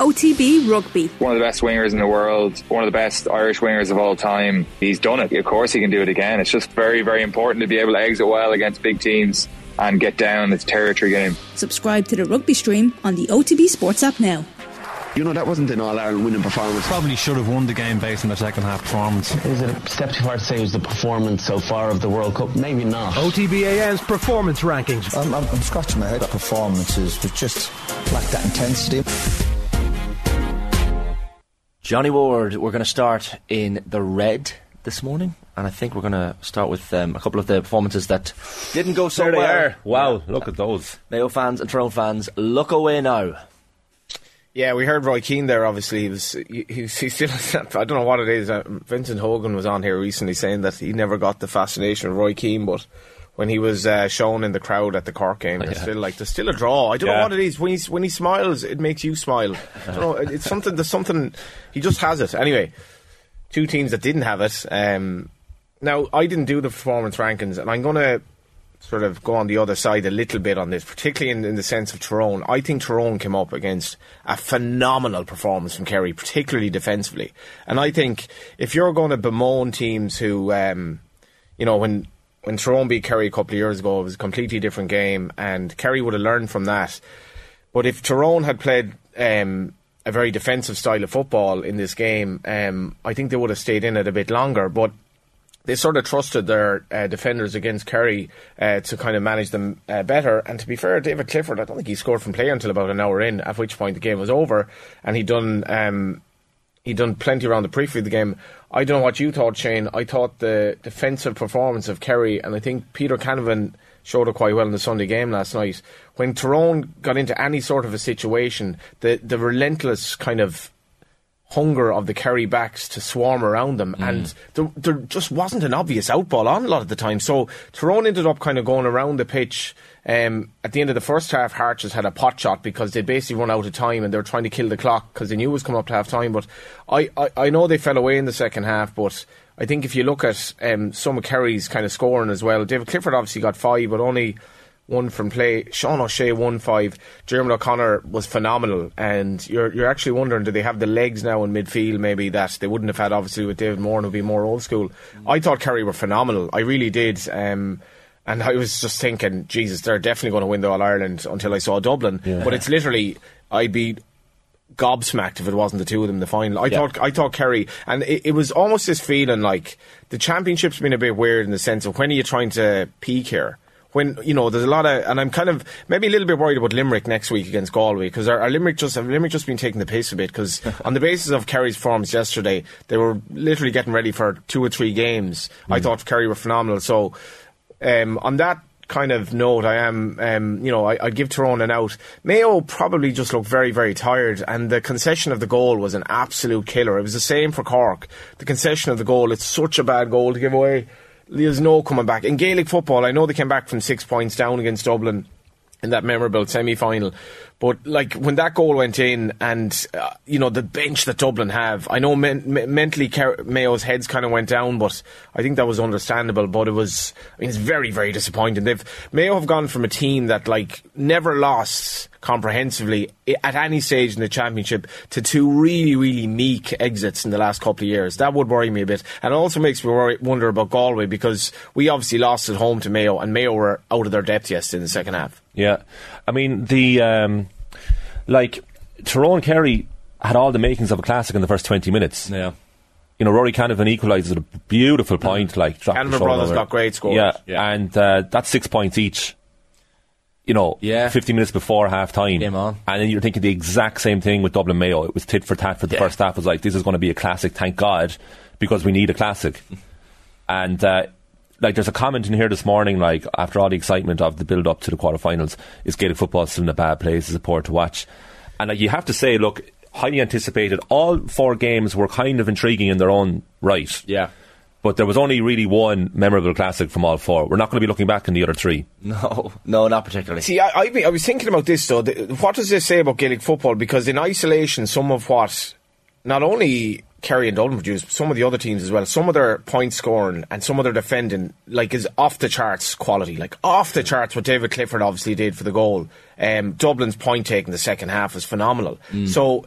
OTB Rugby. One of the best wingers in the world, one of the best Irish wingers of all time. He's done it. Of course, he can do it again. It's just very, very important to be able to exit well against big teams and get down. It's territory game. Subscribe to the rugby stream on the OTB Sports app now. You know, that wasn't an All Ireland winning performance. Probably should have won the game based on the second half performance. Is it a step too far to say it was the performance so far of the World Cup? Maybe not. OTBAM's performance rankings. I'm, I'm, I'm scratching my head. Performances was just lacked that intensity. Johnny Ward, we're going to start in the red this morning, and I think we're going to start with um, a couple of the performances that didn't go so there well. they are. Wow, look at those. Mayo fans and Tyrone fans, look away now. Yeah, we heard Roy Keane there. Obviously, he was he, he, he still. I don't know what it is. Uh, Vincent Hogan was on here recently saying that he never got the fascination of Roy Keane, but when he was uh, shown in the crowd at the Cork game, there's Yeah. still like there's still a draw. I don't know what it is. When he when he smiles, it makes you smile. I don't know. It's something. There's something. He just has it. Anyway, two teams that didn't have it. Um, now I didn't do the performance rankings, and I'm going to sort of go on the other side a little bit on this, particularly in, in the sense of Tyrone. I think Tyrone came up against a phenomenal performance from Kerry, particularly defensively. And I think if you're going to bemoan teams who, um, you know, when when Tyrone beat Kerry a couple of years ago, it was a completely different game, and Kerry would have learned from that. But if Tyrone had played um, a very defensive style of football in this game, um, I think they would have stayed in it a bit longer. But they sort of trusted their uh, defenders against Kerry uh, to kind of manage them uh, better. And to be fair, David Clifford, I don't think he scored from play until about an hour in, at which point the game was over, and he'd done um, he done plenty around the of the game. I don't know what you thought, Shane. I thought the defensive performance of Kerry, and I think Peter Canavan showed it quite well in the Sunday game last night. When Tyrone got into any sort of a situation, the the relentless kind of hunger of the Kerry backs to swarm around them, and there, there just wasn't an obvious outball on a lot of the time. So Tyrone ended up kind of going around the pitch. Um, at the end of the first half, Hart just had a pot shot because they'd basically run out of time and they were trying to kill the clock because they knew it was coming up to half time. But I, I, I know they fell away in the second half, but I think if you look at um, some of Kerry's kind of scoring as well, David Clifford obviously got five, but only one from play. Sean O'Shea won five. Jeremy O'Connor was phenomenal, and you're you're actually wondering do they have the legs now in midfield maybe that they wouldn't have had obviously with David Moore who'd be more old school. I thought Kerry were phenomenal. I really did. Um, and I was just thinking, Jesus, they're definitely going to win the All Ireland until I saw Dublin. But it's literally, I'd be gobsmacked if it wasn't the two of them in the final. I thought I thought Kerry, and it, it was almost this feeling like the championship's been a bit weird in the sense of when are you trying to peak here? When you know there's a lot of, and I'm kind of maybe a little bit worried about Limerick next week against Galway because our, our Limerick just have Limerick just been taking the pace a bit because on the basis of Kerry's forms yesterday they were literally getting ready for two or three games. I thought Kerry were phenomenal. So um, on that kind of note, I am, um, you know, I, I'd give Tyrone an out. Mayo probably just looked very, very tired, and the concession of the goal was an absolute killer. It was the same for Cork. The concession of the goal, it's such a bad goal to give away. There's no coming back. In Gaelic football, I know they came back from six points down against Dublin in that memorable semi final. But like when that goal went in, and uh, you know the bench that Dublin have, I know men- me- mentally Car- Mayo's heads kind of went down, but I think that was understandable. But it was, I mean, it's very very disappointing. They've Mayo have gone from a team that like never lost comprehensively at any stage in the championship to two really really meek exits in the last couple of years. That would worry me a bit, and it also makes me worry, wonder about Galway because we obviously lost at home to Mayo, and Mayo were out of their depth yesterday in the second half. Yeah, I mean the um, like Tyrone Kerry had all the makings of a classic in the first twenty minutes. Yeah. You know, Rory Canavan equalises at a beautiful point, like dropped the Canavan brothers got great scores. Yeah, Yeah. and uh, that's six points each. You know, Yeah. fifty minutes before half time, Game on. and then you're thinking the exact same thing with Dublin Mayo. It was tit for tat for the Yeah. first half. It was like this is going to be a classic, thank God, because we need a classic. and uh, like, there's a comment in here this morning, like after all the excitement of the build up to the quarterfinals, is Gaelic football still in a bad place? Is it poor to watch? And like, you have to say, look, highly anticipated. All four games were kind of intriguing in their own right. Yeah. But there was only really one memorable classic from all four. We're not going to be looking back in the other three. No, no, not particularly. See, I, I, I was thinking about this though. The, what does this say about Gaelic football? Because in isolation, some of what not only Kerry and Dublin produce, some of the other teams as well, some of their point scoring and some of their defending, like, is off the charts quality. Like, off the charts what David Clifford obviously did for the goal. Um, Dublin's point taking the second half was phenomenal. So,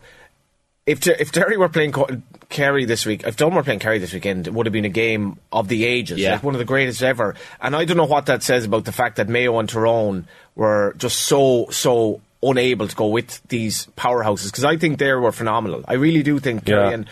if Der- if Derry were playing Co- Kerry this week, if Dublin were playing Kerry this weekend, it would have been a game of the ages, Yeah. like one of the greatest ever. And I don't know what that says about the fact that Mayo and Tyrone were just so so unable to go with these powerhouses because I think they were phenomenal. I really do think Kerry Yeah. and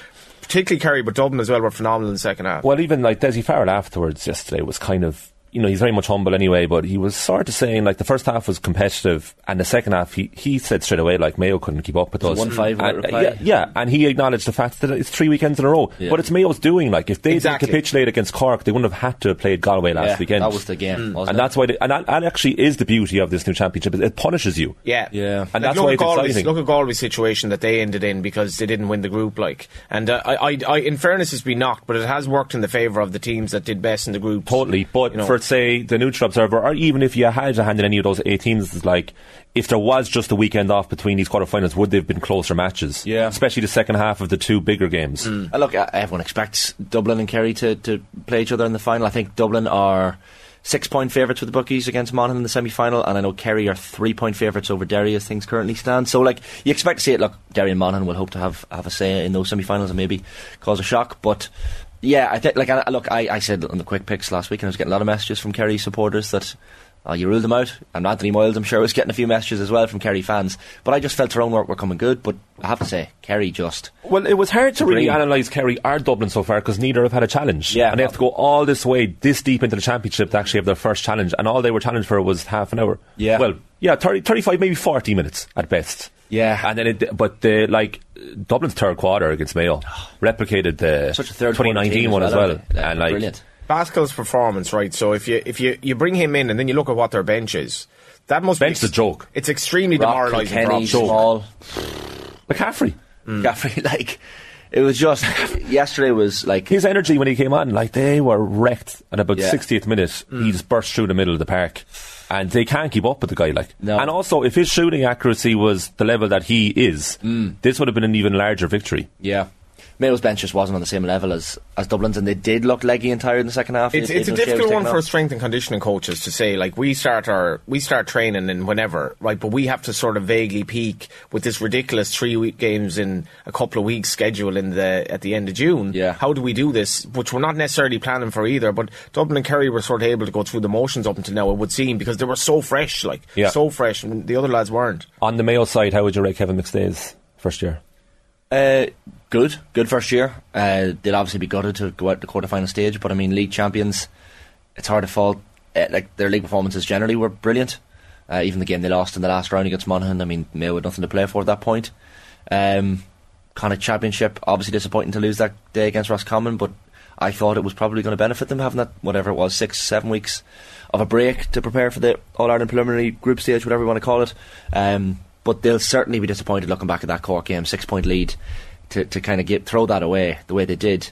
particularly Kerry, but Dublin as well were phenomenal in the second half. Well, even like Dessie Farrell afterwards yesterday was kind of, you know, he's very much humble anyway, but he was sort of saying like the first half was competitive, and the second half he, he said straight away like Mayo couldn't keep up with So us. 1-5 And, reply. yeah, yeah, and he acknowledged the fact that it's three weekends in a row. Yeah. But it's Mayo's doing. Like if they Exactly. didn't capitulate against Cork, they wouldn't have had to have played Galway last yeah, weekend. that was the game, wasn't and it? that's why, they, and that, that actually is the beauty of this new championship. is It punishes you. Yeah, Yeah. And Like, that's look why it's Galway's, exciting. Look at Galway's situation that they ended in because they didn't win the group. Like, and uh, I, I, I, in fairness, it's been knocked, but it has worked in the favour of the teams that did best in the group. Totally, but You know. for say the neutral observer, or even if you had a hand in any of those 18s, it's like if there was just a weekend off between these quarterfinals, would they have been closer matches? Yeah. especially the second half of the two bigger games. Uh, look, everyone expects Dublin and Kerry to, to play each other in the final. I think Dublin are six point favourites with the bookies against Monaghan in the semi final, and I know Kerry are three point favourites over Derry as things currently stand. So, like, you expect to see it. Look, Derry and Monaghan will hope to have, have a say in those semi finals and maybe cause a shock, but. Yeah, I think. Like, I, look, I, I said on the quick picks last week, and I was getting a lot of messages from Kerry supporters that oh, you ruled them out. And Anthony Miles, I'm sure, was getting a few messages as well from Kerry fans. But I just felt Tyrone were, were coming good. But I have to say, Kerry just Well, it was hard to really analyse Kerry or Dublin so far because neither have had a challenge. Yeah. and they have to go all this way, this deep into the championship to actually have their first challenge, and all they were challenged for was half an hour. Yeah. well, yeah, 30, 35, maybe forty minutes at best. Yeah. and then it, but the like Dublin's third quarter against Mayo replicated the Such a third 2019 one as as well, well, eh? and like brilliant. Pascal's performance, right? So if you if you, you bring him in and then you look at what their bench is, that must Bench be is a joke. It's extremely demoralising. for Kenny, opposition. Small, McCaffrey. Mm. Gaffrey, like it was just yesterday was like His energy when he came on, like they were wrecked. And about Yeah. 60th minute, he mm. just burst through the middle of the park. And they can't keep up with the guy, like. No. And also, if his shooting accuracy was the level that he is, mm. this would have been an even larger victory. yeah. Mayo's bench just wasn't on the same level as, as Dublin's, and they did look leggy and tired in the second half. It's, Aidan it's a difficult one for off. strength and conditioning coaches to say. Like we start our we start training and whenever, right? But we have to sort of vaguely peak with this ridiculous three week games in a couple of weeks schedule in the at the end of June. Yeah. How do we do this? Which we're not necessarily planning for either. But Dublin and Kerry were sort of able to go through the motions up until now. It would seem because they were so fresh, like Yeah. so fresh, and the other lads weren't. On the Mayo side, how would you rate Kevin McStay's first year? Uh, good, good first year. Uh, they'll obviously be gutted to go out the quarter final stage, but I mean, league champions, it's hard to fault. Uh, like their league performances generally were brilliant. Uh, even the game they lost in the last round against Monaghan, I mean, Mayo had nothing to play for at that point. Um, kind of championship, obviously disappointing to lose that day against Roscommon, but I thought it was probably going to benefit them having that whatever it was six, seven weeks of a break to prepare for the All Ireland preliminary group stage, whatever you want to call it. Um, but they'll certainly be disappointed looking back at that Cork game, six point lead, to, to kind of get throw that away the way they did.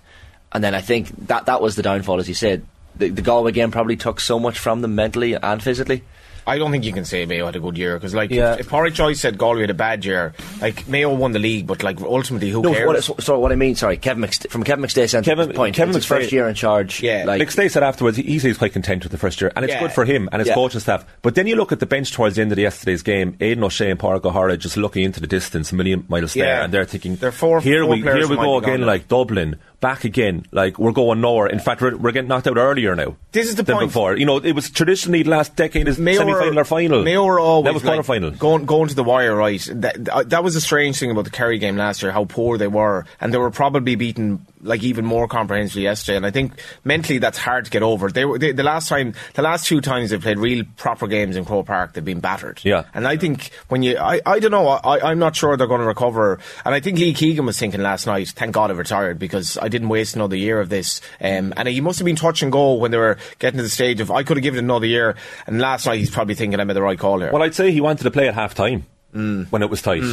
And then I think that that was the downfall, as you said. The, the Galway game probably took so much from them mentally and physically. I don't think you can say Mayo had a good year because, like, Yeah. if, if Pádraic Joyce said Galway had a bad year, like Mayo won the league, but like ultimately, who No, cares? what, so, so what I mean, sorry, Kevin McStay, from Kevin McStay's Kevin- point, Kevin it's his first year in charge. Yeah. like, McStay said afterwards he, he said he's quite content with the first year, and it's Yeah. good for him and his Yeah. coaching staff. But then you look at the bench towards the end of the yesterday's game, Aidan O'Shea and Pádraig O'Hora just looking into the distance, a million miles there, and they're thinking, They're four- here four we here we go again, like Dublin, back again, like we're going nowhere. In fact, we're, we're getting knocked out earlier now. This is the than point. before. You know, it was traditionally the last decade is semi final or final. Mayo were always that was like, quarter final. going going to the wire, right? That that was a strange thing about the Kerry game last year, how poor they were, and they were probably beaten like even more comprehensively yesterday. And I think mentally that's hard to get over. They were they, the last time, the last two times they played real proper games in Croke Park, they've been battered. Yeah. and I think when you, I, I don't know, I, I'm not sure they're going to recover. And I think Lee Keegan was thinking last night, thank God I retired because I didn't waste another year of this. Um, and he must have been touch and go when they were getting to the stage of I could have given it another year. And last night he's probably thinking I made the right call here. Well, I'd say he wanted to play at half time when it was tight.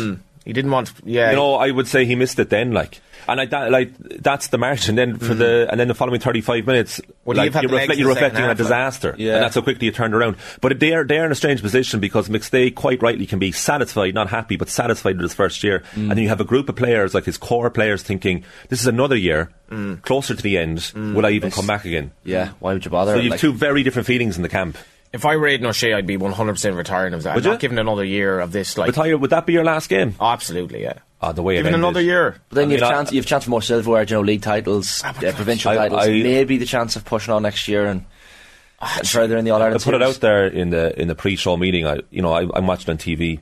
He didn't want, yeah. You know, I would say he missed it then, like, and I, that, like that's the margin. Then for the mm-hmm. and then the following thirty five minutes, Would he like you're, the reflect, you're reflecting on a half, like? disaster, Yeah. and that's how quickly it turned around. But they're they're in a strange position because McStay quite rightly can be satisfied, not happy, but satisfied with his first year, mm. and then you have a group of players like his core players thinking this is another year mm. closer to the end. Mm. Will I even come back again? yeah, why would you bother? So you've Like- two very different feelings in the camp. if I were Aidan O'Shea, I'd be 100% retiring. I was I'm Would not you? giving another year of this. Like, But Tyler, would that be your last game? Oh, absolutely, yeah. Uh, the way Give it it ended. another year. But then I you have mean, I- chance. You have chance for more silverware, you know, league titles, uh, provincial I- titles, I- maybe the chance of pushing on next year and, and further in the All Ireland. I Ireland. put it out there in the in the pre-show meeting. I, you know, I, I'm watching on TV,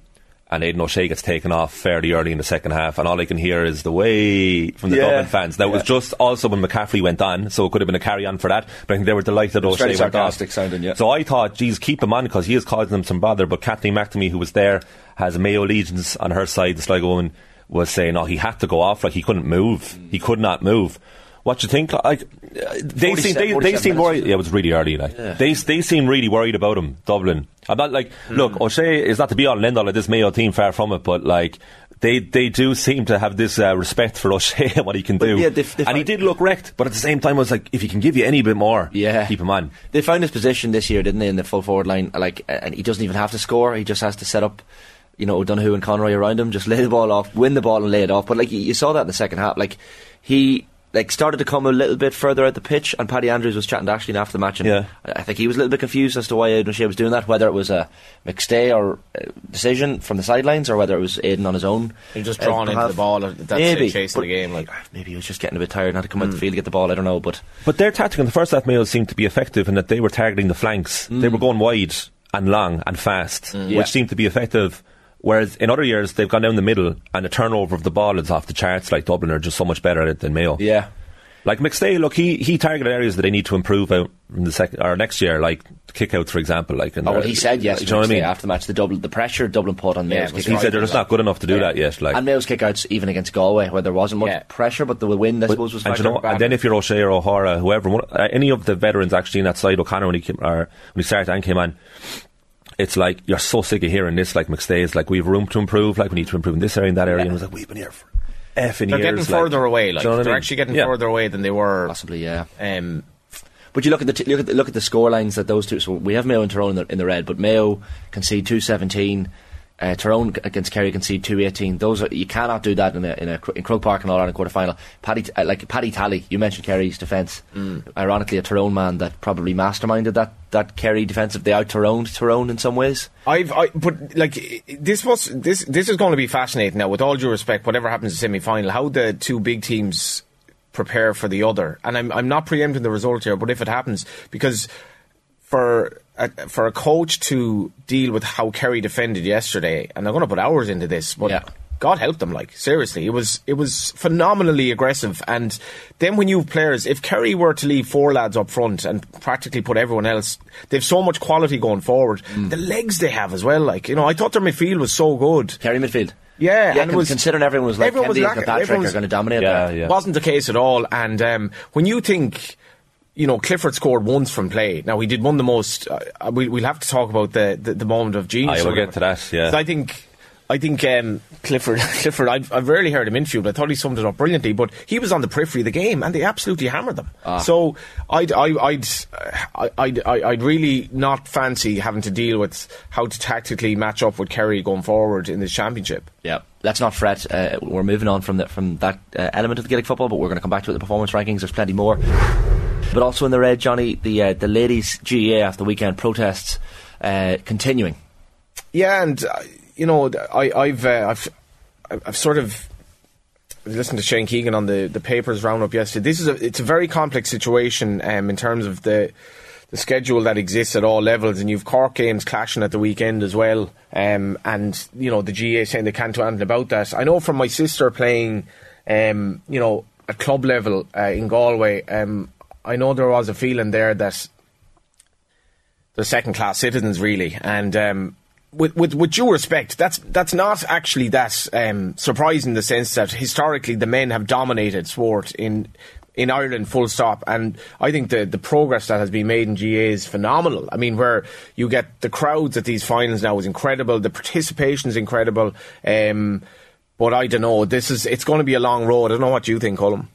and Aidan O'Shea gets taken off fairly early in the second half, and all I can hear is the way from the Yeah. Dublin fans. That was just also when McCaffrey went on, so it could have been a carry on for that. But I think they were delighted was O'Shea very went off. sarcastic sounding, yeah. So I thought, geez, keep him on because he is causing them some bother. But Kathleen McNamee, who was there, has Mayo legions on her side. The Sligo woman was saying, oh, he had to go off, like he couldn't move, he could not move. What do you think? Like, they seem they, they seem worried. Yeah, it was really early. Like they they seem really worried about him. Dublin. I'm not like Hmm. look. O'Shea is not to be and end all of this Mayo team. Far from it. But like they they do seem to have this uh, respect for O'Shea and what he can But do. yeah, they- they and he did look wrecked. But at the same time, I was like, if he can give you any bit more, Yeah. keep him on. They found his position this year, didn't they, in the full forward line? Like, and he doesn't even have to score. He just has to set up, you know, O'Donoghue and Conroy around him, just lay the ball off, win the ball and lay it off. But like you, you saw that in the second half. Like he like started to come a little bit further out the pitch, and Paddy Andrews was chatting to Ashley after the match, and Yeah. I I think he was a little bit confused as to why Aidan O'Shea was doing that, whether it was a McStay or uh, decision from the sidelines, or whether it was Aidan on his own. He just uh, drawn into the ball. That's Maybe, it, chasing but the game. Like maybe he was just getting a bit tired and had to come out the field to get the ball. I don't know, but But their tactic in the first half, Mayo seemed to be effective in that they were targeting the flanks. They were going wide and long and fast, Yeah. which seemed to be effective. Whereas in other years, they've gone down the middle and the turnover of the ball is off the charts. Like Dublin are just so much better at it than Mayo. yeah. Like McStay, look, he, he targeted areas that they need to improve out in the second or next year, like kickouts, for example. Like, Oh, well, he said yes. Do you know what I mean? After the match, the double, the pressure Dublin put on Yeah, Mayo's it was kickouts. He said they're just not good enough to do that yet. Like, and Mayo's kickouts even against Galway, where there wasn't much Yeah. pressure, but the wind, I But- suppose, was and, you know, and then if you're O'Shea or O'Hora, whoever, one, uh, any of the veterans actually in that side, O'Connor when he came, or when he started and came on, it's like you're so sick of hearing this. Like McStay is like we have room to improve. Like we need to improve in this area and that area. And it was like we've been here for effing years. they're years. getting like, further away. Like you know they're mean? actually getting Yeah. further away than they were. possibly, yeah. Um, But you look at the t- look at the, look at the score lines that those two. So we have Mayo and Tyrone in the, in the red, but Mayo concede two seventeen. Uh, Tyrone against Kerry concede two eighteen. Those are, you cannot do that in a in a in Croke Park and All Ireland quarter final. Paddy uh, like Paddy Tally, you mentioned Kerry's defence. Ironically, a Tyrone man that probably masterminded that that Kerry defensive. They out Tyrone Tyrone in some ways. I've, I, but like this was this this is going to be fascinating now. With all due respect, whatever happens in semi final, how the two big teams prepare for the other, and I'm I'm not preempting the result here, but if it happens, because for a, for a coach to deal with how Kerry defended yesterday, and they're going to put hours into this, but. Yeah. God help them! Like seriously, it was it was phenomenally aggressive. And then when you have players, if Kerry were to leave four lads up front and practically put everyone else, they've so much quality going forward. The legs they have as well. Like you know, I thought their midfield was so good. Kerry midfield. Yeah, yeah. and it was- considering everyone was like everyone was Kennedy and lacking- Kilpatrick everyone are was- going to dominate Yeah, that. yeah. Wasn't the case at all. And um, when you think, you know, Clifford scored once from play. Now he did one of the most. Uh, we, we'll have to talk about the the, the moment of genius. I will get to that, yeah. I think. I think um, Clifford. Clifford. I've, I've rarely heard him interviewed. But I thought he summed it up brilliantly. But he was on the periphery of the game, and they absolutely hammered them. Ah. So I'd, I, I'd, uh, I'd, I'd, I'd really not fancy having to deal with how to tactically match up with Kerry going forward in this championship. Yeah, let's not fret. Uh, we're moving on from the, from that uh, element of the Gaelic football, but we're going to come back to it the performance rankings. There's plenty more. But also in the red, Johnny, the uh, the ladies GAA after the weekend protests uh, continuing. Yeah, and uh, you know, I, I've, uh, I've, I've sort of listened to Shane Keegan on the the papers roundup yesterday. This is a, it's a very complex situation um, in terms of the the schedule that exists at all levels, and you've Cork games clashing at the weekend as well. Um, and you know, the GAA saying they can't do anything about that. I know from my sister playing, um, you know, at club level uh, in Galway. Um, I know there was a feeling there that they're second class citizens really. And um, with, with with due respect that's that's not actually that um, surprising in the sense that historically the men have dominated sport in in Ireland full stop. And I think the the progress that has been made in GAA is phenomenal. I mean where you get the crowds at these finals now is incredible. The participation is incredible. Um, but I don't know. This is it's going to be a long road. I don't know what you think Colm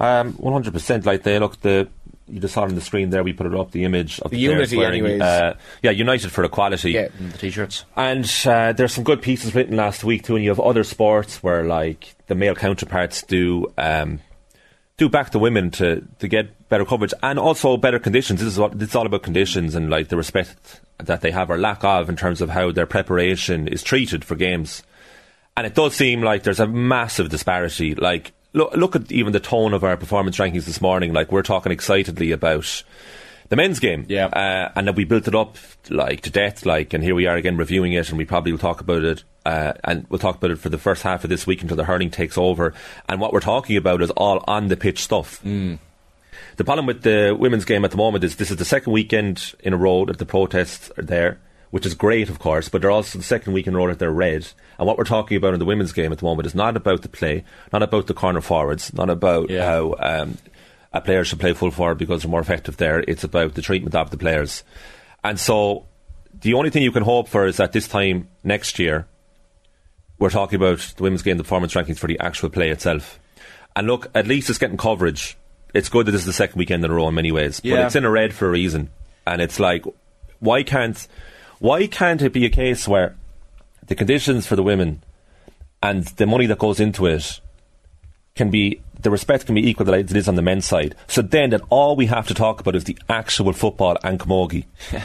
Um, one hundred percent. Like they look the you just saw on the screen there. We put it up the image of The the, unity wearing, anyways. Uh, yeah, united for equality. Yeah. The t-shirts. And uh, there's some good pieces written last week too. And you have other sports where like the male counterparts do um, do back the women to to get better coverage and also better conditions. This is what it's all about conditions and like the respect that they have or lack of in terms of how their preparation is treated for games. and it does seem like there's a massive disparity. Like, look, look at even the tone of our performance rankings this morning. Like, we're talking excitedly about the men's game, Yeah. uh, and then we built it up like to death. Like, and here we are again reviewing it, and we probably will talk about it. Uh, and we'll talk about it for the first half of this week until the hurling takes over. And what we're talking about is all on the pitch stuff. The problem with the women's game at the moment is this is the second weekend in a row that the protests are there, which is great, of course, but they're also the second week in a row that they're red. And what we're talking about in the women's game at the moment is not about the play, not about the corner forwards, not about Yeah. how um, a player should play full forward because they're more effective there. It's about the treatment of the players. And so the only thing you can hope for is that this time next year, we're talking about the women's game, the performance rankings for the actual play itself. And look, at least it's getting coverage. It's good that this is the second weekend in a row in many ways, but it's in a red for a reason. And it's like, why can't, why can't it be a case where the conditions for the women and the money that goes into it can be the respect can be equal that it is on the men's side. So then that all we have to talk about is the actual football and camogie.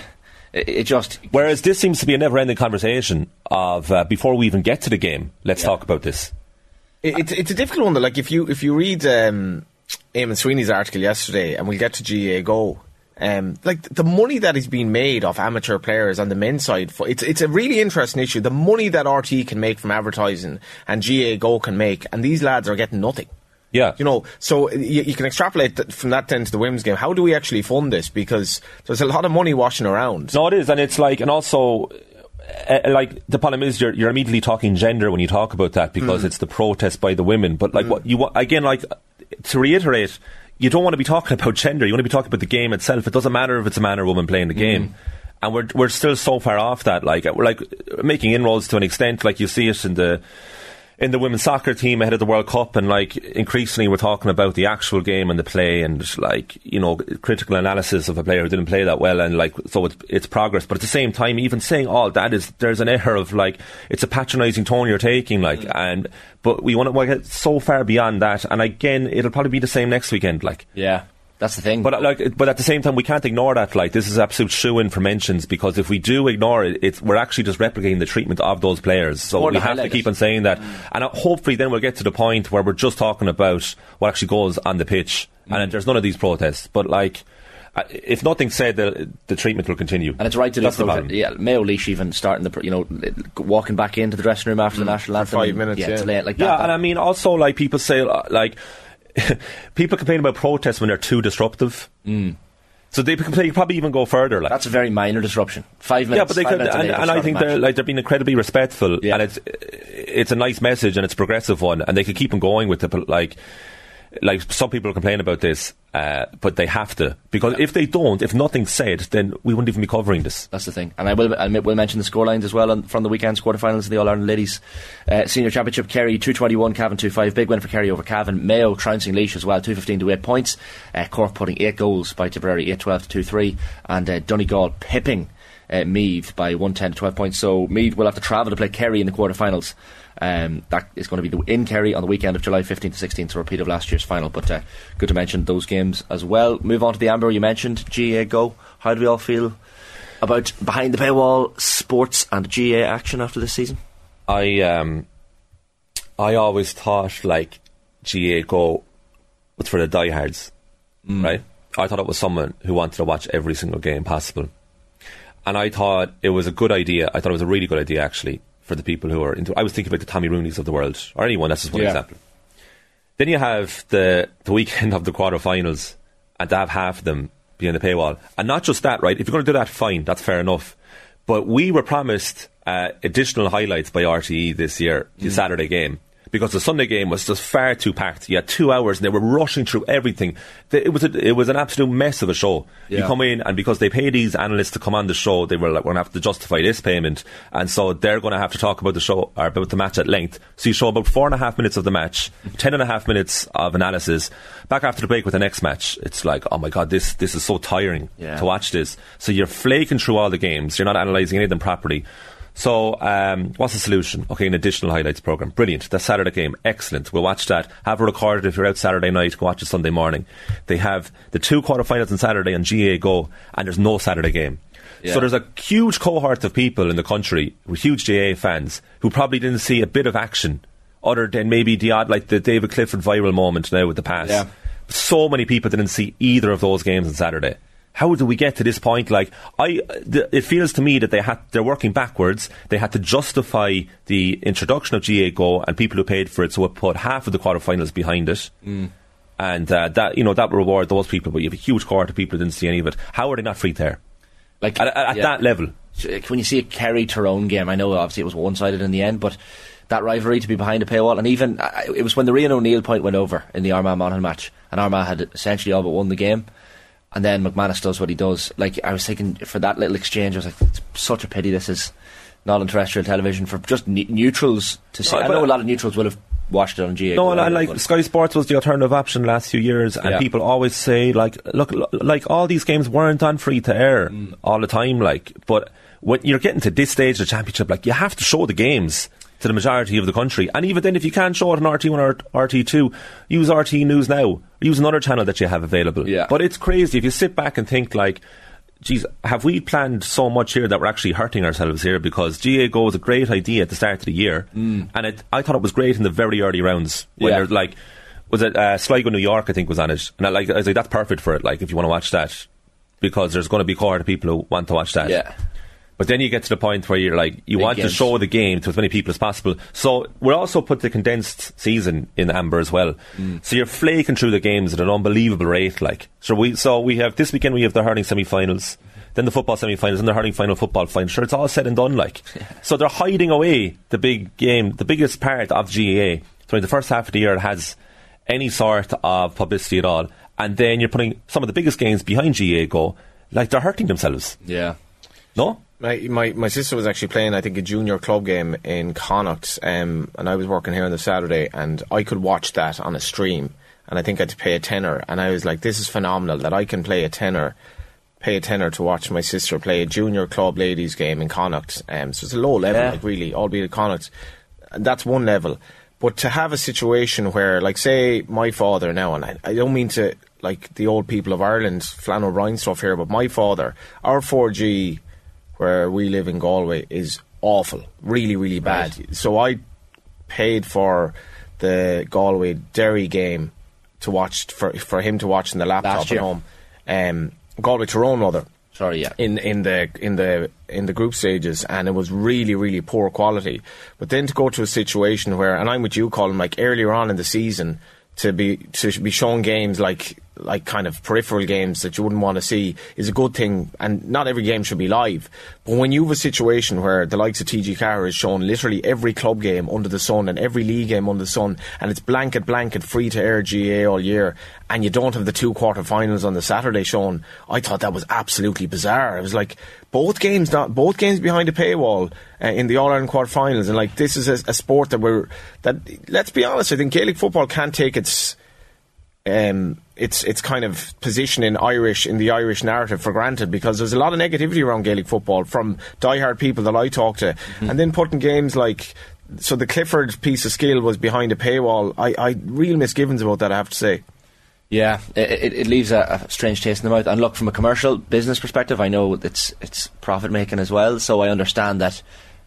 It, it just Whereas this seems to be a never-ending conversation of uh, before we even get to the game, let's talk about this. It, it's it's a difficult one. Though. Like if you if you read um, Eamonn Sweeney's article yesterday, and we'll get to GAAGO. Um, like the money that is being made off amateur players on the men's side, it's it's a really interesting issue. The money that RTÉ can make from advertising and GAAGO can make, and these lads are getting nothing. Yeah. You know, so you, you can extrapolate that from that then to the women's game. How do we actually fund this? Because there's a lot of money washing around. No, it is, and it's like, and also, uh, like the problem is you're you're immediately talking gender when you talk about that because Mm. it's the protest by the women. But like, what you want again, like to reiterate, you don't want to be talking about gender. You want to be talking about the game itself. It doesn't matter if it's a man or woman playing the mm-hmm. game. And we're we're still so far off that. Like we're like making inroads to an extent. Like you see it in the in the women's soccer team ahead of the World Cup, and like increasingly we're talking about the actual game and the play, and like you know critical analysis of a player who didn't play that well, and like so it's, it's progress. But at the same time, even saying all that is there's an air of like it's a patronising tone you're taking, like, mm. and but we want to get so far beyond that, and again it'll probably be the same next weekend, like. yeah, that's the thing. But like, but at the same time, we can't ignore that. Like, this is absolute shoe in for mentions because if we do ignore it, it's, we're actually just replicating the treatment of those players. So Or we have to keep on saying that, and uh, hopefully, then we'll get to the point where we're just talking about what actually goes on the pitch, Mm. and there's none of these protests. But like, uh, if nothing said, the the treatment will continue. And it's right to That's do the problem. Yeah, Mayo Laois even starting the, you know, walking back into the dressing room after the national anthem. five minutes, Yeah, yeah. it's late, like Yeah, that. and I mean, also like people say, uh, like people complain about protests when they're too disruptive. Mm. So they, they probably even go further. Like That's a very minor disruption. Five minutes. Yeah, but they could, and, and I think they're like they're being incredibly respectful, Yeah. and it's it's a nice message and it's a progressive one, and they could keep on going with it. But like, like some people complain about this, uh, but they have to because if they don't, if nothing's said, then we wouldn't even be covering this. That's the thing. And I will I will mention the scorelines as well on, from the weekend's quarterfinals of the All Ireland Ladies uh, Senior Championship. Kerry 221, Cavan 25. Big win for Kerry over Cavan. Mayo trouncing Laois as well, 215 to 8 points. Uh, Cork putting 8 goals by Tipperary, eight twelve to 2 3. And uh, Donegal pipping uh, Meath by 110 to 12 points. So Meath will have to travel to play Kerry in the quarterfinals. Um, that is going to be the- in Kerry on the weekend of July 15th to 16th, a repeat of last year's final. But uh, good to mention those games as well. Move on to the Amber you mentioned. GAAGO. How do we all feel about behind the paywall sports and GAA action after this season? I um, I always thought like GAAGO was for the diehards, right? I thought it was someone who wanted to watch every single game possible, and I thought it was a good idea. I thought it was a really good idea actually for the people who are into. I was thinking about the Tommy Rooney's of the world or anyone. That's just one Yeah. example. Then you have the the weekend of the quarterfinals, and to have half of them behind the paywall, and not just that, right? If you're going to do that, fine, that's fair enough. But we were promised uh, additional highlights by RTE this year, the Saturday game. Because the Sunday game was just far too packed. You had two hours and they were rushing through everything. It was a, it was an absolute mess of a show. You come in and because they pay these analysts to come on the show, they were like, we're going to have to justify this payment. And so they're going to have to talk about the show or about the match at length. So you show about four and a half minutes of the match, ten and a half minutes of analysis. Back after the break with the next match, it's like, oh my god, this this is so tiring Yeah. to watch this. So you're flaking through all the games. You're not analysing any of them properly. So, um, what's the solution? Okay, an additional highlights program. Brilliant. The Saturday game. Excellent. We'll watch that. Have it recorded if you're out Saturday night. Go watch it Sunday morning. They have the two quarterfinals on Saturday on GAAGO, and there's no Saturday game. Yeah. So there's a huge cohort of people in the country huge GAA fans who probably didn't see a bit of action other than maybe the odd, like the David Clifford viral moment now with the pass. Yeah. So many people didn't see either of those games on Saturday. How do we get to this point? Like, I, th- it feels to me that they had, they're working backwards. They had to justify the introduction of GAAGO and people who paid for it, so it put half of the quarterfinals behind it. And uh, that, you know, that reward those people, but you have a huge cohort of people who didn't see any of it. How are they not free there? Like At, at, yeah. that level. when you see a Kerry Tyrone game, I know obviously it was one sided in the end, but that rivalry to be behind a paywall, and even uh, it was when the Rian O'Neill point went over in the Armagh Monaghan match, and Armagh had essentially all but won the game, and then McManus does what he does. Like I was thinking for that little exchange, I was like, it's such a pity this is not on terrestrial television for just ne- neutrals to see. No, I know a lot of neutrals will have watched it on GA. No, and, and like Sky Sports was the alternative option last few years, and Yeah. people always say like, look, lo- like all these games weren't on free to air Mm. all the time, like, but when you're getting to this stage of the championship, like, you have to show the games to the majority of the country, and even then, if you can't show it on RT1 or RT2, use RTÉ News now, use another channel that you have available. Yeah. But it's crazy if you sit back and think like. Geez, have we planned so much here that we're actually hurting ourselves here? Because GAAGO was a great idea at the start of the year, and it, I thought it was great in the very early rounds when Yeah. there's like was it uh, Sligo, New York? I think was on it, and I like I was like that's perfect for it. Like if you want to watch that, because there's going to be a cohort of people who want to watch that. yeah, But then you get to the point where you're like you want to show the game to as many people as possible. So we'll also put the condensed season in Amber as well. Mm. So you're flaking through the games at an unbelievable rate. Like so we so we have this weekend we have the hurling semi-finals. Then the football semi-finals and the hurling final football final. Sure, it's all said and done. Like, so they're hiding away the big game, the biggest part of GAA. So in the first half of the year, it has any sort of publicity at all, and then you're putting some of the biggest games behind GAAGO. Like they're hurting themselves. yeah. No, My, my my sister was actually playing, I think, a junior club game in Connacht, um, and I was working here on the Saturday, and I could watch that on a stream, and I think I had to pay a tenner, and I was like, this is phenomenal that I can play a tenner, pay a tenner to watch my sister play a junior club ladies game in Connacht. Um, so it's a low level, Yeah. like really, albeit Connacht. That's one level. But to have a situation where, like, say, my father now, and I, I don't mean to, like, the old people of Ireland, Flann O'Brien stuff here, but my father, our 4G where we live in Galway is awful, really, really bad. So I paid for the Galway Derry game to watch for for him to watch in the laptop at home. Um, Galway Tyrone, rather Sorry, yeah. in in the in the in the group stages, and it was really really poor quality. But then to go to a situation where, and I'm with you, Colm, like earlier on in the season, to be to be shown games like like kind of peripheral games that you wouldn't want to see is a good thing. And not every game should be live. But when you have a situation where the likes of TG Carr is shown literally every club game under the sun and every league game under the sun, and it's blanket blanket free to air GAA all year, and you don't have the two quarter-finals on the Saturday shown, I thought that was absolutely bizarre. It was like both games, not both games behind a paywall uh, in the All Ireland quarter-finals, and like this is a, a sport that we're that. Let's be honest, I think Gaelic football can't take its um, its its kind of position in Irish in the Irish narrative for granted because there's a lot of negativity around Gaelic football from diehard people that I talk to, and then putting games like. So the Clifford piece of skill was behind a paywall. I, I real misgivings about that. I have to say. Yeah, it, it, it leaves a, a strange taste in the mouth. And look, from a commercial business perspective, I know it's it's profit making as well. So I understand that,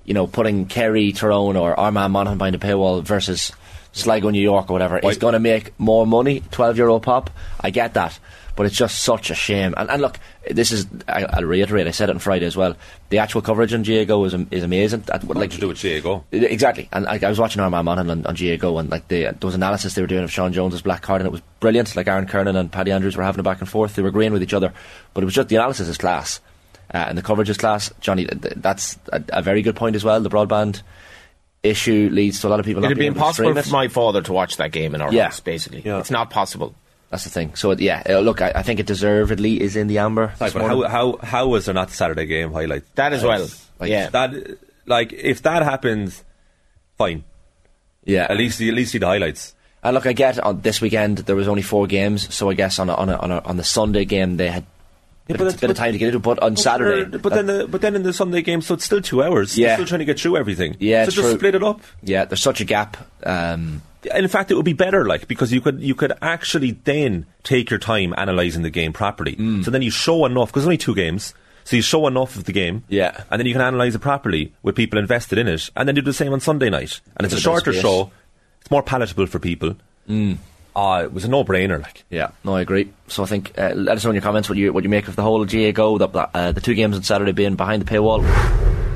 you know, putting Kerry, Tyrone, or Armagh Monaghan behind a paywall versus Sligo, New York, or whatever is going to make more money, twelve euro pop. I get that, but it's just such a shame. And, and look, this is I, I'll reiterate. I said it on Friday as well. The actual coverage on GAAGO is is amazing. That, like to do with GA Exactly, and I, I was watching Armagh Monaghan on, on GA and like the, there was analysis they were doing of Sean Jones's black card, and it was brilliant. Like Aaron Kernan and Paddy Andrews were having a back and forth; they were agreeing with each other, but it was just the analysis is class, uh, and the coverage is class. Johnny, th- th- that's a, a very good point as well. The broadband issue leads to a lot of people. It'd be being able to impossible for it. my father to watch that game in our Yeah. house. Basically, Yeah. it's not possible. That's the thing. So yeah, uh, look, I, I think it deservedly is in the amber. Like, but how, how, how was there not the Saturday game highlight? That as well. Like, yeah, That, like, if that happens, fine. yeah, At least, at least see the highlights. And look, I get on this weekend there was only four games, so I guess on a, on a, on, a, on the Sunday game they had Yeah, a but it's- bit of time to get into. But on Saturday, But, but then, the, but then in the Sunday game, so it's still two hours. Yeah. You're still trying to get through everything. Yeah, so just true. split it up. yeah, there's such a gap. Um, And in fact, it would be better, like because you could you could actually then take your time analysing the game properly. Mm. So then you show enough because only two games. So you show enough of the game, Yeah. and then you can analyse it properly with people invested in it, and then do the same on Sunday night. And it's a a shorter show. It's more palatable for people. Mm. Uh, it was a no-brainer. Like Yeah, no, I agree. So I think uh, let us know in your comments what you what you make of the whole GAAGO, the, uh, the two games on Saturday being behind the paywall.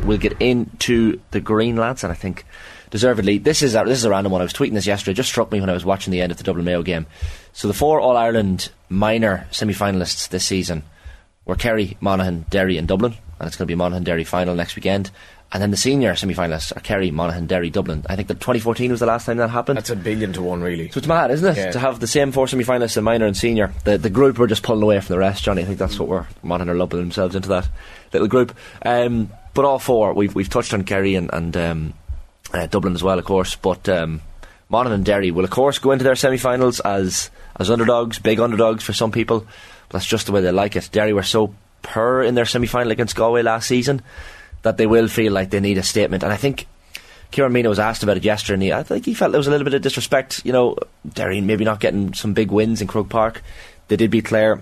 We'll get into the green lads, and I think deservedly this is a, this is a random one. I was tweeting this yesterday. It just struck me when I was watching the end of the Dublin Mayo game. So the four All Ireland minor semi-finalists this season were Kerry, Monaghan, Derry, and Dublin, and it's going to be Monaghan Derry final next weekend. And then the senior semi-finalists are Kerry, Monaghan, Derry, Dublin. I think that 2014 was the last time that happened. That's a billion to one, really. So it's mad, isn't it? Yeah. To have the same four semi finalists in minor and senior. The the group are just pulling away from the rest, Johnny. I think that's what we're Monaghan are lumping themselves into that little group. Um, but all four, we've we've touched on Kerry and, and um, uh, Dublin as well, of course. But um, Monaghan and Derry will, of course, go into their semi finals as as underdogs, big underdogs for some people. But that's just the way they like it. Derry were so poor in their semi final against Galway last season that they will feel like they need a statement. And I think Ciarán Meenagh was asked about it yesterday, and he, I think he felt there was a little bit of disrespect. You know, Derry maybe not getting some big wins in Croke Park. They did beat Clare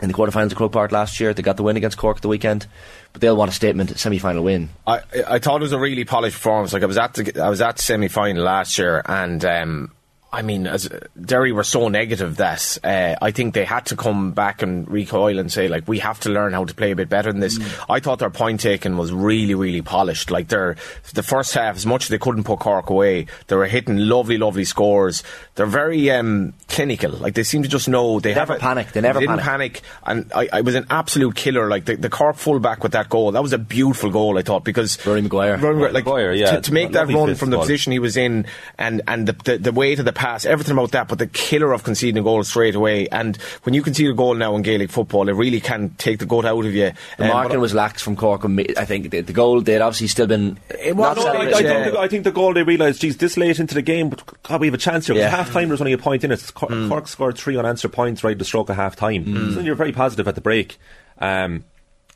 in the quarterfinals of Croke Park last year. They got the win against Cork the weekend, but they'll want a statement, semi-final win. I I thought it was a really polished performance. Like I was at the I was at semi final last year, and um, I mean, as Derry were so negative that uh, I think they had to come back and recoil and say like we have to learn how to play a bit better than this. I thought their point taking was really really polished. Like their the first half, as much as they couldn't put Cork away, they were hitting lovely lovely scores. They're very um, clinical. Like they seem to just know they, never have a- panic. They never didn't panic. panic, and I, I was an absolute killer. Like the, the Cork fullback with that goal, that was a beautiful goal. I thought because Rory Maguire, Rory like Maguire, yeah. to, to make that run from the ball. position he was in, and and the, the the weight of the pass, everything about that. But the killer of conceding a goal straight away, and when you concede a goal now in Gaelic football, it really can take the gut out of you. The Um, marking was lax from Cork. and I think the, the goal they'd obviously still been. It was- not no, I, I. Yeah. think the, I think the goal they realised, geez, this late into the game, but God, we have a chance here. Yeah. Half time there's only a point in it. Cor- Cork scored three unanswered points right at the stroke of half time. So you're very positive at the break. Um,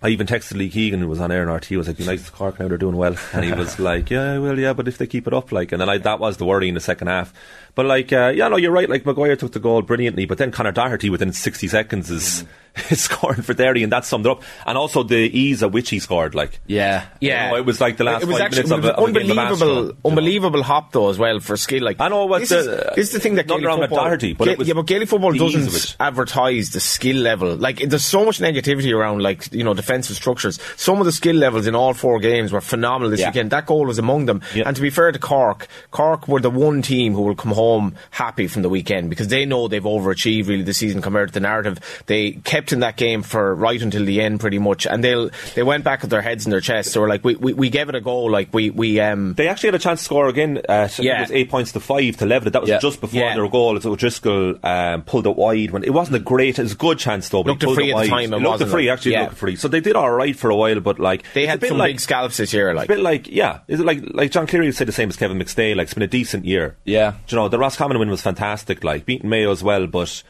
I even texted Lee Keegan, who was on air in RTÉ, He was like, "You nice to Cork now, they're doing well." And he was like, "Yeah, well, yeah, but if they keep it up, like," and then I, that was the worry in the second half. But like, uh, yeah, no, you're right. Like Maguire took the goal brilliantly, but then Conor Doherty within 60 seconds is, is scoring for Derry, and that summed it up. And also the ease at which he scored, like, Yeah. Yeah, You know, it was like the last It was five actually minutes of it was a- of a game of unbelievable, Astro. unbelievable hop though as well for skill. Like I know what this, the- is, this is the thing that nothing Gaelic wrong with football, Doherty, but Ga- it was yeah, but Gaelic football the ease of doesn't advertise the skill level. Like there's so much negativity around like you know defensive structures. Some of the skill levels in all four games were phenomenal this Yeah. weekend. That goal was among them. Yeah. And to be fair to Cork, Cork were the one team who will come home happy from the weekend because they know they've overachieved really this season compared to the narrative. They kept in that game for right until the end pretty much, and they'll they went back with their heads in their chests. They were like, we, we, we gave it a go. Like we we um They actually had a chance to score again. Uh, so Yeah. It was eight points to five to level it. That was Yeah. just before Yeah. their goal. So O'Driscoll um, pulled it wide. When it wasn't a great, it was a good chance though. But Looked he a free it at the wide. time, it It looked a wasn't free. it? Actually, Yeah. looked free. So they did all right for a while. But like They had bit some like, big scalps this year. Like It's a bit like yeah, is it like like John Cleary said the same as Kevin McStay. Like it's been a decent year. Yeah. Do you know the Roscommon win was fantastic. Like beating Mayo as well, but.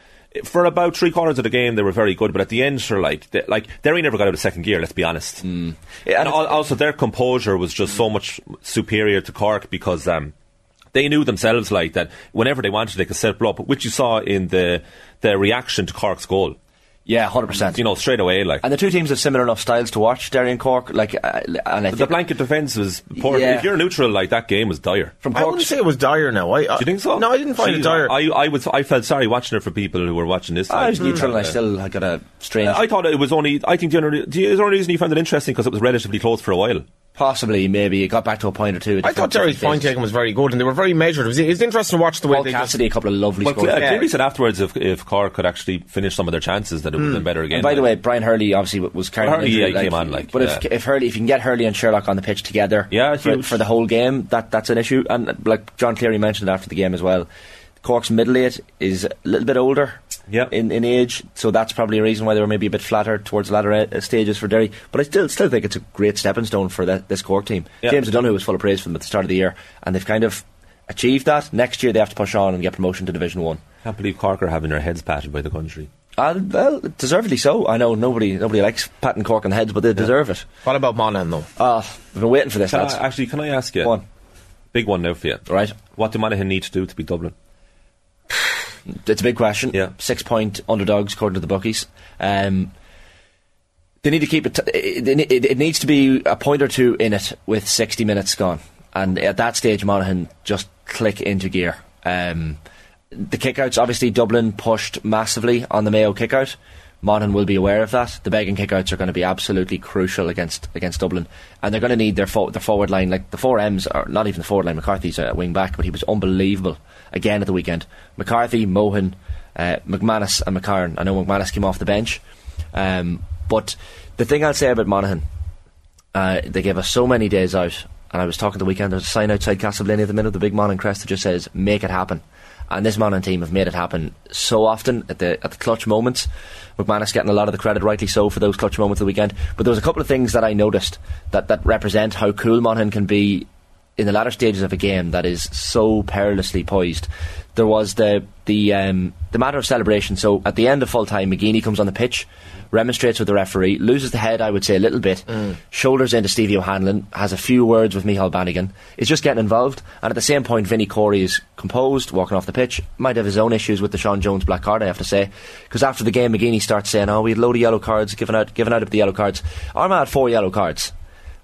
For about three quarters of the game, they were very good, but at the end, sure, like, they, like Derry never got out of second gear. Let's be honest. Yeah, and also their composure was just so much superior to Cork because um, they knew themselves like that. Whenever they wanted, they could set up, which you saw in the the reaction to Cork's goal. Yeah, hundred percent. You know, straight away, like And the two teams have similar enough styles to watch, Derry and Cork. Like, uh, and I the blanket defence was poor. Yeah. If you're neutral, like that game was dire. from I wouldn't say it was dire. Now, I, I, Do you think so? No, I didn't find Jeez, it dire. I, I would. I felt sorry watching it for people who were watching this. I like, was neutral, and I uh, still I got a strange. I thought it was only. I think the only, the only reason you found it interesting because it was relatively close for a while. Possibly, maybe it got back to a point or two. I thought Derry's point taking was very good, and they were very measured. It was, it was interesting to watch the way Paul they Cassidy, a couple of lovely Well, scores. Cle- Yeah. Cleary said afterwards if if Cork could actually finish some of their chances, that it would have been better again. And by the way, Brian Hurley obviously was carrying Well, Hurley, injury, yeah, he came on, like, but if yeah. if Hurley, if you can get Hurley and Sherlock on the pitch together, Yeah, for, for the whole game, that that's an issue. And uh, like John Cleary mentioned after the game as well, Cork's middle eight is a little bit older, Yeah. in, in age, so that's probably a reason why they were maybe a bit flatter towards the latter uh, stages for Derry. But I still still think it's a great stepping stone for that, this Cork team. Yeah. James O'Donoghue was full of praise for them at the start of the year, and they've kind of achieved that. Next year they have to push on and get promotion to Division One. Can't believe Cork are having their heads patted by the country. Uh, well, deservedly so. I know nobody nobody likes patting Cork on the heads, but they deserve it. What about Monaghan though? Ah, I've been waiting for this, Can lads. I, actually, can I ask you? Go on. Big one now for you. Right. What do Monaghan need to do to beat Dublin? It's a big question. Yeah. Six point underdogs according to the bookies. Um, They need to keep it, it, it. It needs to be a point or two in it with 60 minutes gone. And at that stage, Monaghan just click into gear. Um, the kickouts, obviously, Dublin pushed massively on the Mayo kickout. Monaghan will be aware of that. The Beggan kickouts are going to be absolutely crucial against against Dublin, and they're going to need their fo- their forward line. Like the four M's, are not even the forward line. McCarthy's a wing back, but he was unbelievable again at the weekend. McCarthy, Mohan, uh, McManus, and McCarron. I know McManus came off the bench, um, but the thing I'll say about Monaghan, uh, they gave us so many days out, and I was talking the weekend. There's a sign outside Castleblayney at the minute, the big Monaghan crest that just says "Make it happen." And this Monaghan team have made it happen so often at the at the clutch moments. McManus getting a lot of the credit, rightly so, for those clutch moments of the weekend. But there was a couple of things that I noticed that, that represent how cool Monaghan can be in the latter stages of a game that is so perilously poised. There was the the um, the matter of celebration. So at the end of full time, McGeeney comes on the pitch, remonstrates with the referee, loses the head, I would say, a little bit, shoulders into Stevie O'Hanlon, has a few words with Micheál Bannigan, is just getting involved, and at the same point, Vinnie Corey is composed, walking off the pitch, might have his own issues with the Sean Jones black card, I have to say, because after the game, McGeeney starts saying, oh, we had a load of yellow cards, given out, given out of the yellow cards. Armagh had four yellow cards.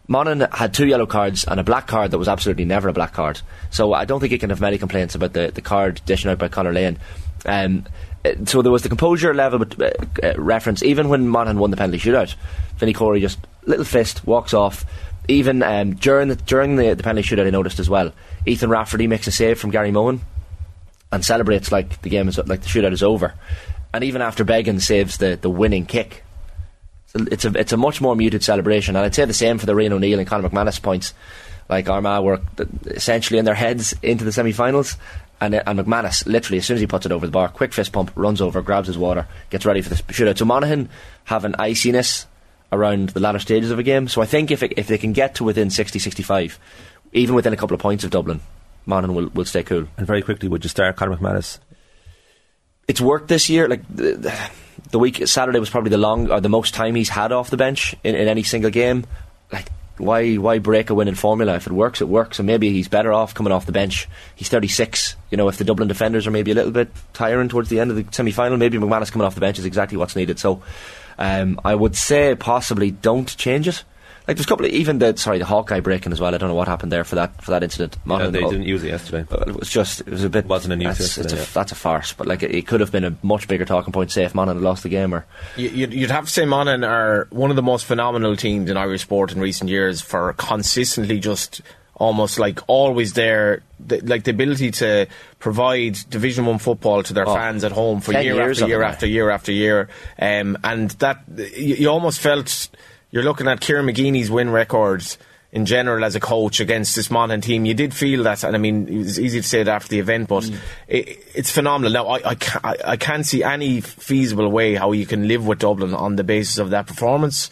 Monaghan had two yellow cards and a black card that was absolutely never a black card. So I don't think he can have many complaints about the, the card dishing out by Conor Lane. Um, uh, so there was the composure level uh, uh, reference. Even when Monaghan won the penalty shootout, Vinnie Corey just little fist walks off. Even um, during the during the, the penalty shootout, I noticed as well. Ethan Rafferty makes a save from Gary Mohan and celebrates like the game is like the shootout is over. And even after Beggan saves the, the winning kick, it's a it's a much more muted celebration, and I'd say the same for the Rian O'Neill and Conor McManus points. Like Armagh were essentially in their heads into the semi-finals, and uh, and McManus literally as soon as he puts it over the bar, quick fist pump, runs over, grabs his water, gets ready for the shootout. So Monaghan have an iciness around the latter stages of a game. So I think if it, if they can get to within 60, 65, even within a couple of points of Dublin, Monaghan will, will stay cool. And very quickly, would you start Conor McManus? It's worked this year. Like the, week Saturday was probably the long or the most time he's had off the bench in, in any single game. Like why why break a winning formula? If it works, it works. And maybe he's better off coming off the bench. He's 36. You know, if the Dublin defenders are maybe a little bit tiring towards the end of the semi final, maybe McManus coming off the bench is exactly what's needed. So um, I would say possibly don't change it. Like there's a couple of even the sorry the Hawkeye breaking as well. I don't know what happened there for that for that incident. Yeah, Monaghan- they didn't use it yesterday. Well, it was just it was a bit Wasn't a news that's, yesterday, it's a, yeah. that's a farce. But like it, it could have been a much bigger talking point. Say if Monaghan had lost the game or You- You'd, you'd have to say Monaghan are one of the most phenomenal teams in Irish sport in recent years for consistently just almost like always there, the, like the ability to provide Division One football to their Oh, fans at home for 10 year years after year after year after year, um, and that you, you almost felt you're looking at Kieran McGeeney's win records. In general, as a coach against this Monaghan team, you did feel that, and I mean, it was easy to say it after the event, but Mm. it, it's phenomenal. Now, I, I, can't, I, I can't see any feasible way how you can live with Dublin on the basis of that performance.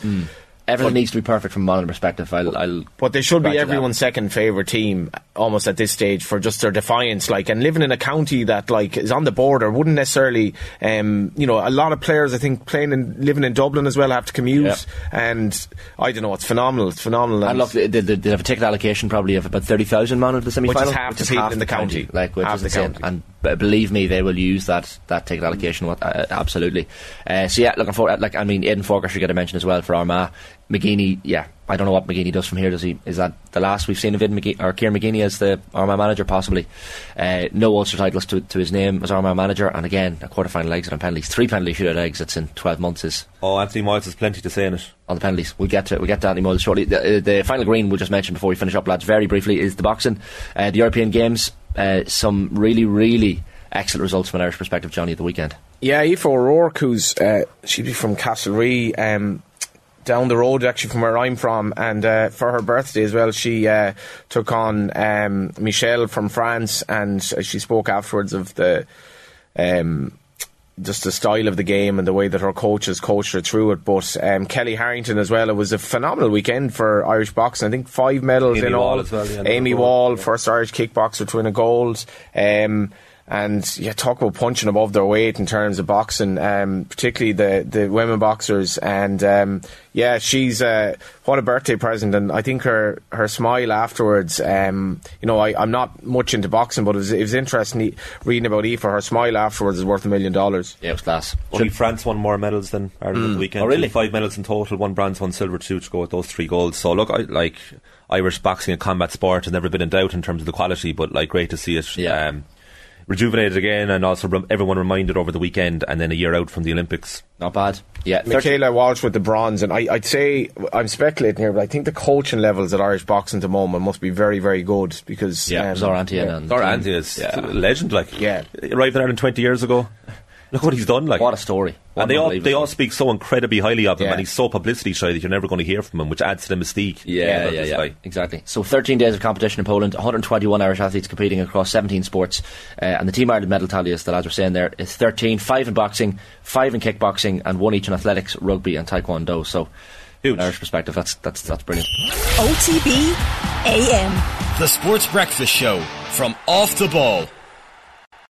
Everything needs to be perfect from a Monaghan perspective. I'll, I'll But they should be everyone's second favourite team almost at this stage for just their defiance. Like, and living in a county that like is on the border wouldn't necessarily, um, you know, a lot of players I think playing and living in Dublin as well have to commute. Yeah. And I don't know, it's phenomenal. It's phenomenal. And look, they, they, they have a ticket allocation probably of about thirty thousand man at the semi final, Which is half the people in the county. like which Half is the insane. county. And b- believe me, they will use that that ticket allocation. What, uh, absolutely. Uh, so yeah, looking forward. Like I mean, Aidan Forker should get a mention as well for Armagh. McGeeney, yeah, I don't know what McGeeney does from here. Does he? Is that the last we've seen of Aidan McGee- or Kieran McGeeney as the Armagh manager? Possibly. Uh, no Ulster titles to, to his name as Armagh manager, and again a quarter final exit on penalties. Three penalty shootout exits in twelve months is Oh, Anthony Moyles has plenty to say in it. on the penalties. We'll get to we'll get to Anthony Moyles shortly. The, uh, the final green we'll just mention before we finish up, lads, very briefly, is the boxing. Uh, the European Games, uh, some really, really excellent results from an Irish perspective, Johnny, at the weekend. Yeah, Aoife O'Rourke, who's uh, she'd be from Castlerea, um, down the road actually from where I'm from, and uh, for her birthday as well, she uh, took on um, Michelle from France, and uh, she spoke afterwards of the. Um, just the style of the game and the way that her coaches coached her through it. But um, Kellie Harrington as well. It was a phenomenal weekend for Irish boxing. I think five medals Amy in Wall all. well, yeah, Amy. Wall, first Irish kickboxer to win a gold. Um, and yeah, talk about punching above their weight in terms of boxing, um, particularly the, the women boxers. And um, yeah, she's uh, what a birthday present, and I think her her smile afterwards. Um, you know, I, I'm not much into boxing, but it was, it was interesting reading about Aoife. Her smile afterwards is worth a million dollars. Yeah, it was class. Only France won more medals than Ireland at the weekend. Oh, really? Five medals in total, one bronze, one silver, two to go with those three golds. So look, I like Irish boxing and combat sport has never been in doubt in terms of the quality, but like great to see it. Yeah. Um, rejuvenated again, and also rem- everyone reminded over the weekend, and then a year out from the Olympics. Not bad. Yeah, 30 Michaela Walsh with the bronze, and I, I'd say I'm speculating here, but I think the coaching levels at Irish boxing at the moment must be very, very good because Yeah, um, Zaur Antia. Yeah. and Zaur is Yeah. a legend, like Yeah. arrived in Ireland twenty years ago. Look what he's done, like What a story. What And they all they all speak so incredibly highly of him, Yeah. and he's so publicity shy that you're never going to hear from him, which adds to the mystique. Yeah, of yeah, yeah, guy. exactly. So 13 days of competition in Poland, 121 Irish athletes competing across 17 sports, uh, and the Team Ireland medal tally is that, as we're saying there, is 13, 5 in boxing, 5 in kickboxing, and 1 each in athletics, rugby, and taekwondo. So, Huge. from Irish perspective, that's, that's, that's brilliant. OTB AM. The Sports Breakfast Show from Off the Ball.